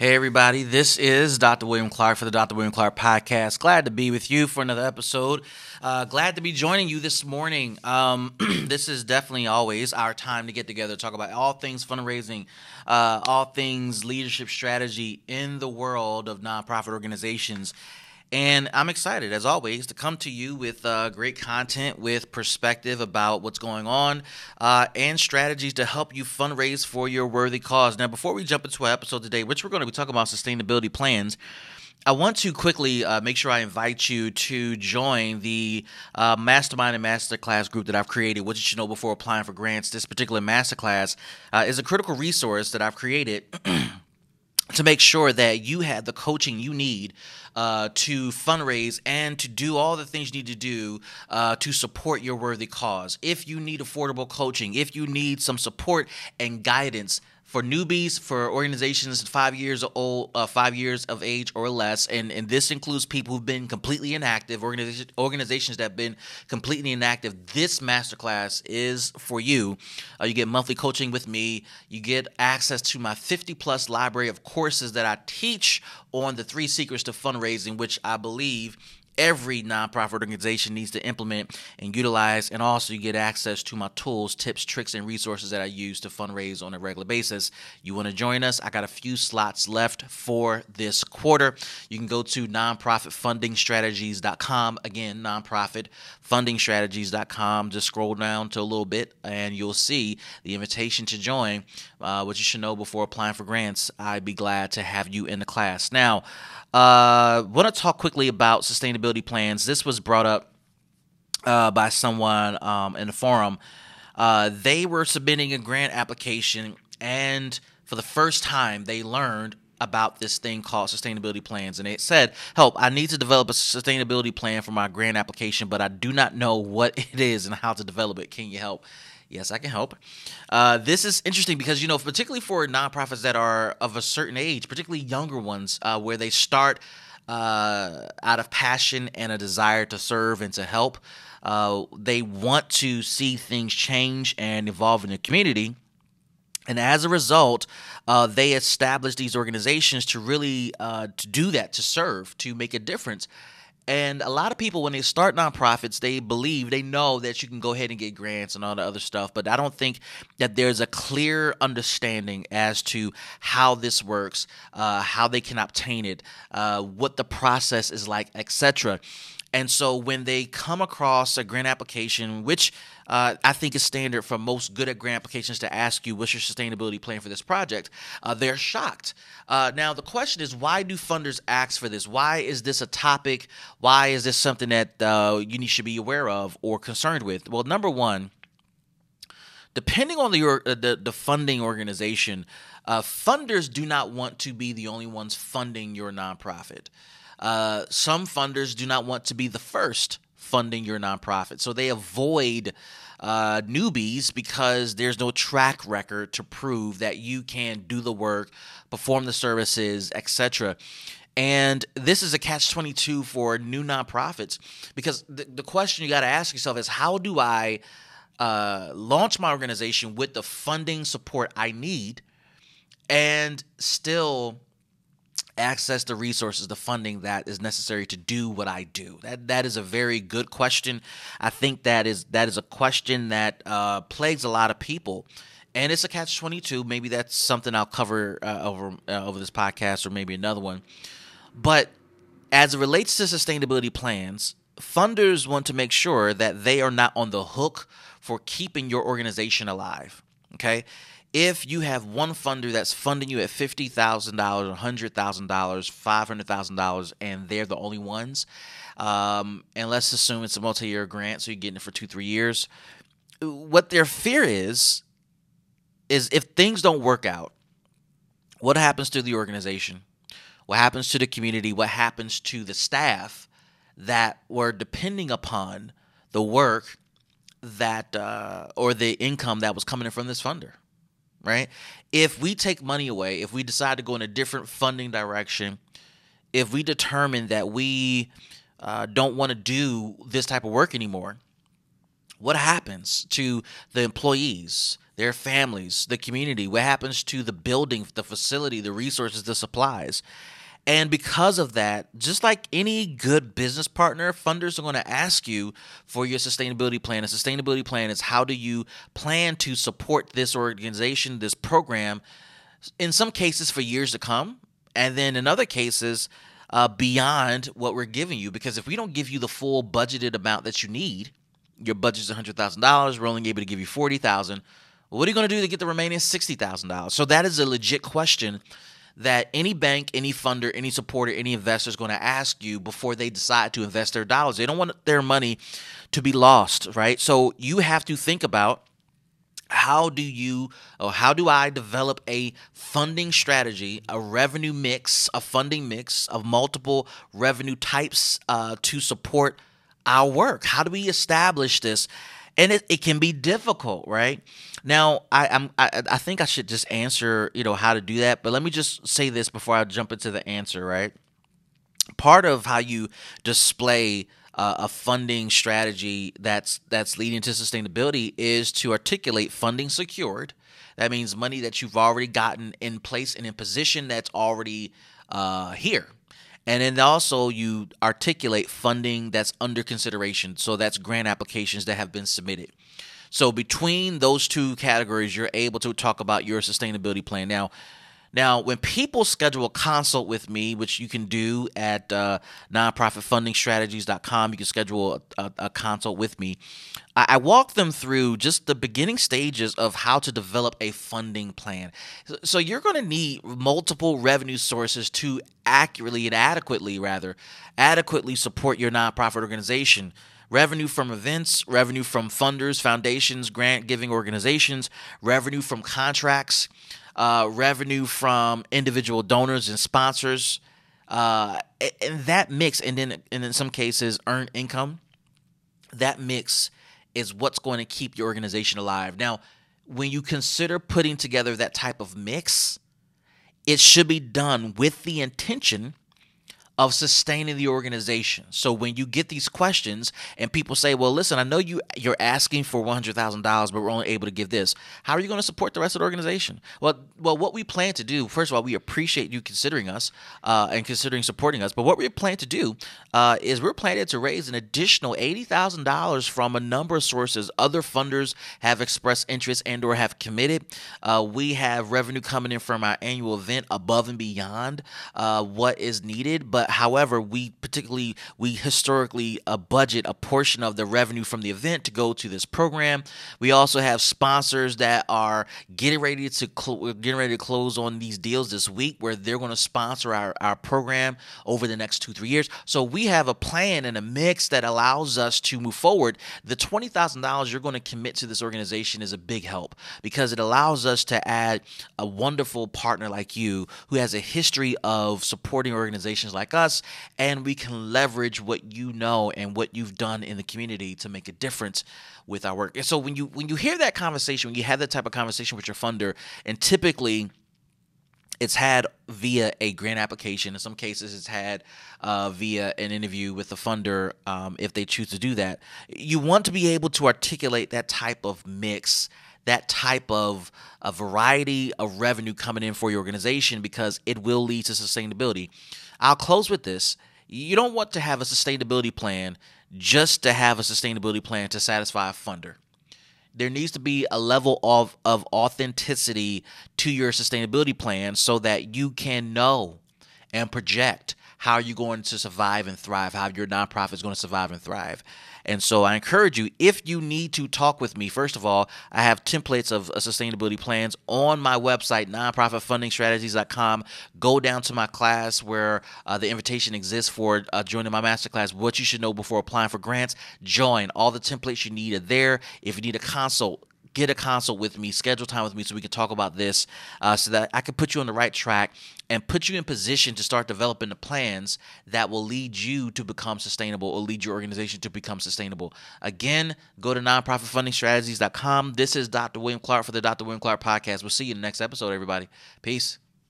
Hey, everybody, this is Dr. William Clark for the Dr. William Clark podcast. Glad to be with you for another episode. Uh, glad to be joining you this morning. Um, this is definitely always our time to get together, talk about all things fundraising, uh, all things leadership strategy in the world of nonprofit organizations. And I'm excited, as always, to come to you with uh, great content, with perspective about what's going on, uh, and strategies to help you fundraise for your worthy cause. Now, before we jump into our episode today, which we're going to be talking about sustainability plans, I want to quickly uh, make sure I invite you to join the uh, mastermind and masterclass group that I've created. What you should know before applying for grants. This particular masterclass uh, is a critical resource that I've created. to make sure that you have the coaching you need uh, to fundraise and to do all the things you need to do uh, to support your worthy cause. If you need affordable coaching, if you need some support and guidance, for newbies, for organizations five years old, uh, five years of age or less, and and this includes people who've been completely inactive, organizations organizations that have been completely inactive. This masterclass is for you. Uh, you get monthly coaching with me. You get access to my 50 plus library of courses that I teach on the three secrets to fundraising, which I believe every nonprofit organization needs to implement and utilize. And also, you get access to my tools, tips, tricks, and resources that I use to fundraise on a regular basis. You want to join us? I got a few slots left for this quarter. You can go to nonprofitfundingstrategies.com. Again, nonprofitfundingstrategies.com. Just scroll down to a little bit and you'll see the invitation to join, uh, what you should know before applying for grants. I'd be glad to have you in the class. Now, uh, want to talk quickly about sustainability plans. This was brought up uh, by someone um, in the forum. Uh, they were submitting a grant application, and for the first time, they learned about this thing called sustainability plans. And it said, Help, I need to develop a sustainability plan for my grant application, but I do not know what it is and how to develop it. Can you help? Yes, I can help. Uh, this is interesting because, you know, particularly for nonprofits that are of a certain age, particularly younger ones, uh, where they start uh, out of passion and a desire to serve and to help, uh, they want to see things change and evolve in the community. And as a result, uh, they establish these organizations to really uh, to do that, to serve, to make a difference. And a lot of people, when they start nonprofits, they believe, they know that you can go ahead and get grants and all the other stuff. But I don't think that there's a clear understanding as to how this works, uh, how they can obtain it, uh, what the process is like, etc. And so when they come across a grant application, which uh, I think is standard for most good at grant applications to ask you, what's your sustainability plan for this project? Uh, they're shocked. Uh, now, the question is, why do funders ask for this? Why is this a topic? Why is this something that uh, you should be aware of or concerned with? Well, number one, depending on the, uh, the, the funding organization, uh, funders do not want to be the only ones funding your nonprofit. Uh, some funders do not want to be the first funding your nonprofit. So they avoid uh, newbies because there's no track record to prove that you can do the work, perform the services, etc. And this is a catch 22 for new nonprofits because the, the question you got to ask yourself is how do I uh, launch my organization with the funding support I need and still access the resources, the funding that is necessary to do what I do? That that is a very good question. I think that is that is a question that uh, plagues a lot of people, and it's a catch twenty two. Maybe that's something I'll cover uh, over uh, over this podcast or maybe another one. But as it relates to sustainability plans, funders want to make sure that they are not on the hook for keeping your organization alive. Okay if you have one funder that's funding you at $50,000, $100,000, $500,000, and they're the only ones, um, and let's assume it's a multi year grant, so you're getting it for two, three years, what their fear is, is if things don't work out, what happens to the organization? What happens to the community? What happens to the staff that were depending upon the work that, uh, or the income that was coming in from this funder? Right? If we take money away, if we decide to go in a different funding direction, if we determine that we uh, don't want to do this type of work anymore, what happens to the employees, their families, the community? What happens to the building, the facility, the resources, the supplies? And because of that, just like any good business partner, funders are going to ask you for your sustainability plan. A sustainability plan is how do you plan to support this organization, this program, in some cases for years to come, and then in other cases, uh, beyond what we're giving you. Because if we don't give you the full budgeted amount that you need, your budget's hundred thousand dollars, we're only able to give you forty thousand. What are you going to do to get the remaining sixty thousand dollars? So that is a legit question that any bank, any funder, any supporter, any investor is going to ask you before they decide to invest their dollars. They don't want their money to be lost, right? So you have to think about how do you or how do I develop a funding strategy, a revenue mix, a funding mix of multiple revenue types uh, to support our work? How do we establish this? And it, it can be difficult, right? Now, I, I'm I, I think I should just answer, you know, how to do that. But let me just say this before I jump into the answer, right? Part of how you display uh, a funding strategy that's that's leading to sustainability is to articulate funding secured. That means money that you've already gotten in place and in position that's already uh, here. And then also you articulate funding that's under consideration. So that's grant applications that have been submitted. So between those two categories, you're able to talk about your sustainability plan. Now, now, when people schedule a consult with me, which you can do at uh, nonprofitfundingstrategies.com, you can schedule a, a, a consult with me. I, I, walk them through just the beginning stages of how to develop a funding plan. So, so you're going to need multiple revenue sources to accurately and adequately, rather, adequately support your nonprofit organization revenue from events, revenue from funders, foundations, grant giving organizations, revenue from contracts, uh, revenue from individual donors and sponsors. Uh, and that mix, and then and in some cases, earned income. That mix is what's going to keep your organization alive. Now, when you consider putting together that type of mix, it should be done with the intention of sustaining the organization. So when you get these questions and people say, "Well, listen, I know you you're asking for one hundred thousand dollars, but we're only able to give this. How are you going to support the rest of the organization?" Well, well, what we plan to do, first of all, we appreciate you considering us uh, and considering supporting us. But what we plan to do uh, is we're planning to raise an additional eighty thousand dollars from a number of sources. Other funders have expressed interest and/or have committed. Uh, we have revenue coming in from our annual event above and beyond uh, what is needed, but however, we particularly we historically uh, budget a portion of the revenue from the event to go to this program. We also have sponsors that are getting ready to cl- getting ready to close on these deals this week, where they're going to sponsor our our program over the next two three years. So we have a plan and a mix that allows us to move forward. The twenty thousand dollars you're going to commit to this organization is a big help because it allows us to add a wonderful partner like you who has a history of supporting organizations like us us and we can leverage what you know and what you've done in the community to make a difference with our work. And so when you when you hear that conversation, when you have that type of conversation with your funder, and typically it's had via a grant application. In some cases, it's had uh, via an interview with the funder um, if they choose to do that. You want to be able to articulate that type of mix, that type of a variety of revenue coming in for your organization because it will lead to sustainability. I'll close with this. You don't want to have a sustainability plan just to have a sustainability plan to satisfy a funder. There needs to be a level of, of authenticity to your sustainability plan so that you can know and project how are you're going to survive and thrive, how your nonprofit is going to survive and thrive. And so I encourage you, if you need to talk with me, first of all, I have templates of uh, sustainability plans on my website, nonprofitfundingstrategies.com. Go down to my class where uh, the invitation exists for uh, joining my masterclass, What You Should Know Before Applying for Grants. Join. All the templates you need are there. If you need a consult, get a consult with me, schedule time with me so we can talk about this uh, so that I can put you on the right track and put you in position to start developing the plans that will lead you to become sustainable or lead your organization to become sustainable. Again, go to nonprofitfundingstrategies.com. This is Dr. William Clark for the Dr. William Clark podcast. We'll see you in the next episode, everybody. Peace.